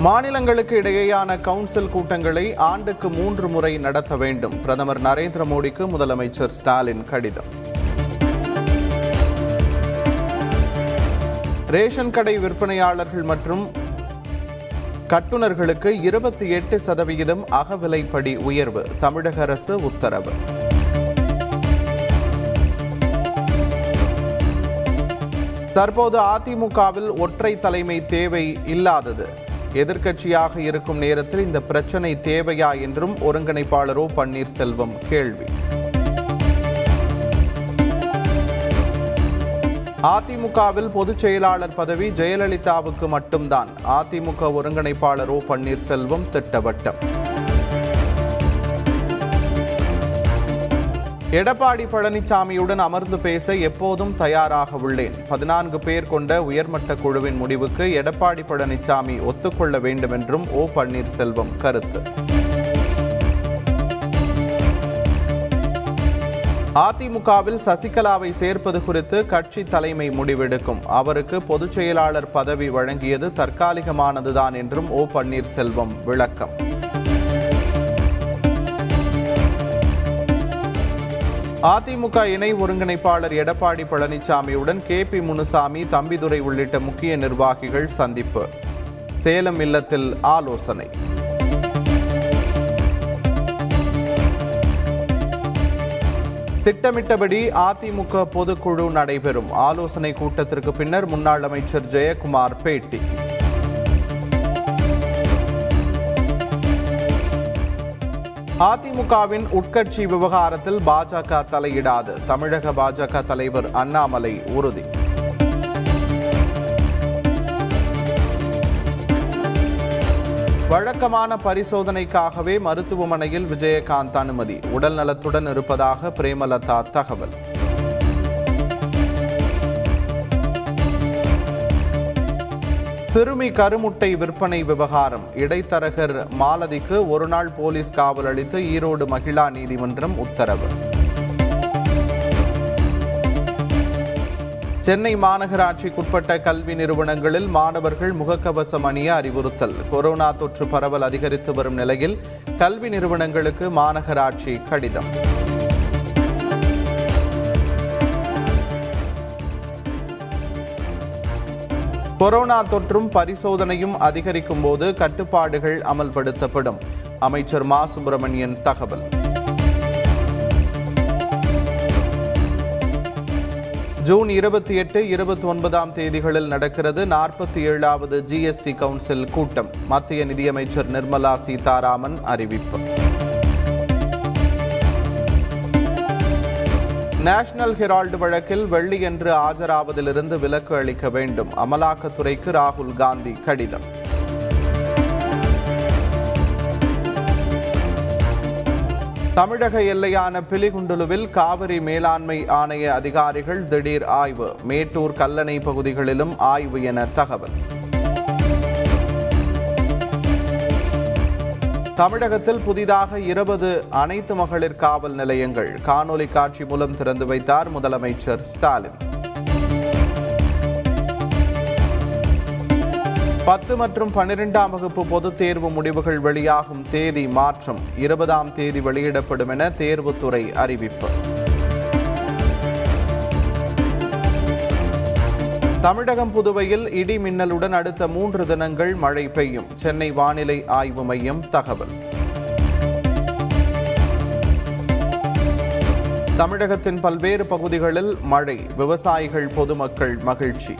மாநிலங்களுக்கு இடையேயான கவுன்சில் கூட்டங்களை ஆண்டுக்கு மூன்று முறை நடத்த வேண்டும். பிரதமர் நரேந்திர மோடிக்கு முதலமைச்சர் ஸ்டாலின் கடிதம். ரேஷன் கடை விற்பனையாளர்கள் மற்றும் கட்டுநர்களுக்கு இருபத்தி எட்டு சதவிகிதம் அகவிலைப்படி உயர்வு. தமிழக அரசு உத்தரவு. தற்போது அதிமுகவில் ஒற்றை தலைமை தேவை இல்லாதது. எதிர்க்கட்சியாக இருக்கும் நேரத்தில் இந்த பிரச்சனை தேவையா என்றும் ஒருங்கிணைப்பாளரோ பன்னீர்செல்வம் கேள்வி. அதிமுகவில் பொதுச் செயலாளர் பதவி ஜெயலலிதாவுக்கு மட்டும்தான். அதிமுக ஒருங்கிணைப்பாளர் ஓ பன்னீர்செல்வம் திட்டவட்டம். எடப்பாடி பழனிசாமியுடன் அமர்ந்து பேச எப்போதும் தயாராக உள்ளேன். பதினான்கு பேர் கொண்ட உயர்மட்ட குழுவின் முடிவுக்கு எடப்பாடி பழனிசாமி ஒத்துக்கொள்ள வேண்டும் என்றும் ஓ பன்னீர்செல்வம் கருத்து. அதிமுகவில் சசிகலாவை சேர்ப்பது குறித்து கட்சி தலைமை முடிவெடுக்கும். அவருக்கு பொதுச் செயலாளர் பதவி வழங்கியது தற்காலிகமானதுதான் என்றும் ஓ பன்னீர்செல்வம் விளக்கம். அதிமுக இணை ஒருங்கிணைப்பாளர் எடப்பாடி பழனிசாமியுடன் கே பி முனுசாமி தம்பிதுரை உள்ளிட்ட முக்கிய நிர்வாகிகள் சந்திப்பு. சேலம் இல்லத்தில் ஆலோசனை. திட்டமிட்டபடி அதிமுக பொதுக்குழு நடைபெறும். ஆலோசனை கூட்டத்திற்கு பின்னர் முன்னாள் அமைச்சர் ஜெயக்குமார் பேட்டி. அதிமுகவின் உட்கட்சி விவகாரத்தில் பாஜக தலையிடாது. தமிழக பாஜக தலைவர் அண்ணாமலை உறுதி. வழக்கமான பரிசோதனைக்காகவே மருத்துவமனையில் விஜயகாந்த் அனுமதி. உடல் நலத்துடன் இருப்பதாக பிரேமலதா தகவல். சிறுமி கருமுட்டை விற்பனை விவகாரம். இடைத்தரகர் மாலதிக்கு ஒருநாள் போலீஸ் காவல் அளித்து ஈரோடு மகிழா நீதிமன்றம் உத்தரவு. சென்னை மாநகராட்சிக்குட்பட்ட கல்வி நிறுவனங்களில் மாணவர்கள் முகக்கவசம் அணிய அறிவுறுத்தல். கொரோனா தொற்று பரவல் அதிகரித்து வரும் நிலையில் கல்வி நிறுவனங்களுக்கு மாநகராட்சி கடிதம். கொரோனா தொற்றும் பரிசோதனையும் அதிகரிக்கும் போது கட்டுப்பாடுகள் அமல்படுத்தப்படும். அமைச்சர் மா. சுப்பிரமணியன் தகவல். ஜூன் இருபத்தி எட்டு இருபத்தி ஒன்பதாம் தேதிகளில் நடக்கிறது நாற்பத்தி ஏழாவது ஜிஎஸ்டி கவுன்சில் கூட்டம். மத்திய நிதியமைச்சர் நிர்மலா சீதாராமன் அறிவிப்பு. நேஷனல் ஹெரால்டு வழக்கில் வெள்ளியன்று ஆஜராவதிலிருந்து விலக்கு அளிக்க வேண்டும். அமலாக்கத்துறைக்கு ராகுல் காந்தி கடிதம். தமிழக எல்லையான பிலிகுண்டுலுவில் காவிரி மேலாண்மை ஆணைய அதிகாரிகள் திடீர் ஆய்வு. மேட்டூர் கல்லணை பகுதிகளிலும் ஆய்வு என தகவல். தமிழகத்தில் புதிதாக இருபது அனைத்து மகளிர் காவல் நிலையங்கள் காணொலி காட்சி மூலம் திறந்து வைத்தார் முதலமைச்சர் ஸ்டாலின். பத்து மற்றும் பன்னிரெண்டாம் வகுப்பு பொதுத் தேர்வு முடிவுகள் வெளியாகும் தேதி மாற்றம். இருபதாம் தேதி வெளியிடப்படும் என தேர்வுத்துறை அறிவிப்பு. தமிழகம் புதுவையில் இடி மின்னலுடன் அடுத்த மூன்று தினங்கள் மழை பெய்யும். சென்னை வானிலை ஆய்வு மையம் தகவல். தமிழகத்தின் பல்வேறு பகுதிகளில் மழை விவசாயிகள் பொதுமக்கள் மகிழ்ச்சி.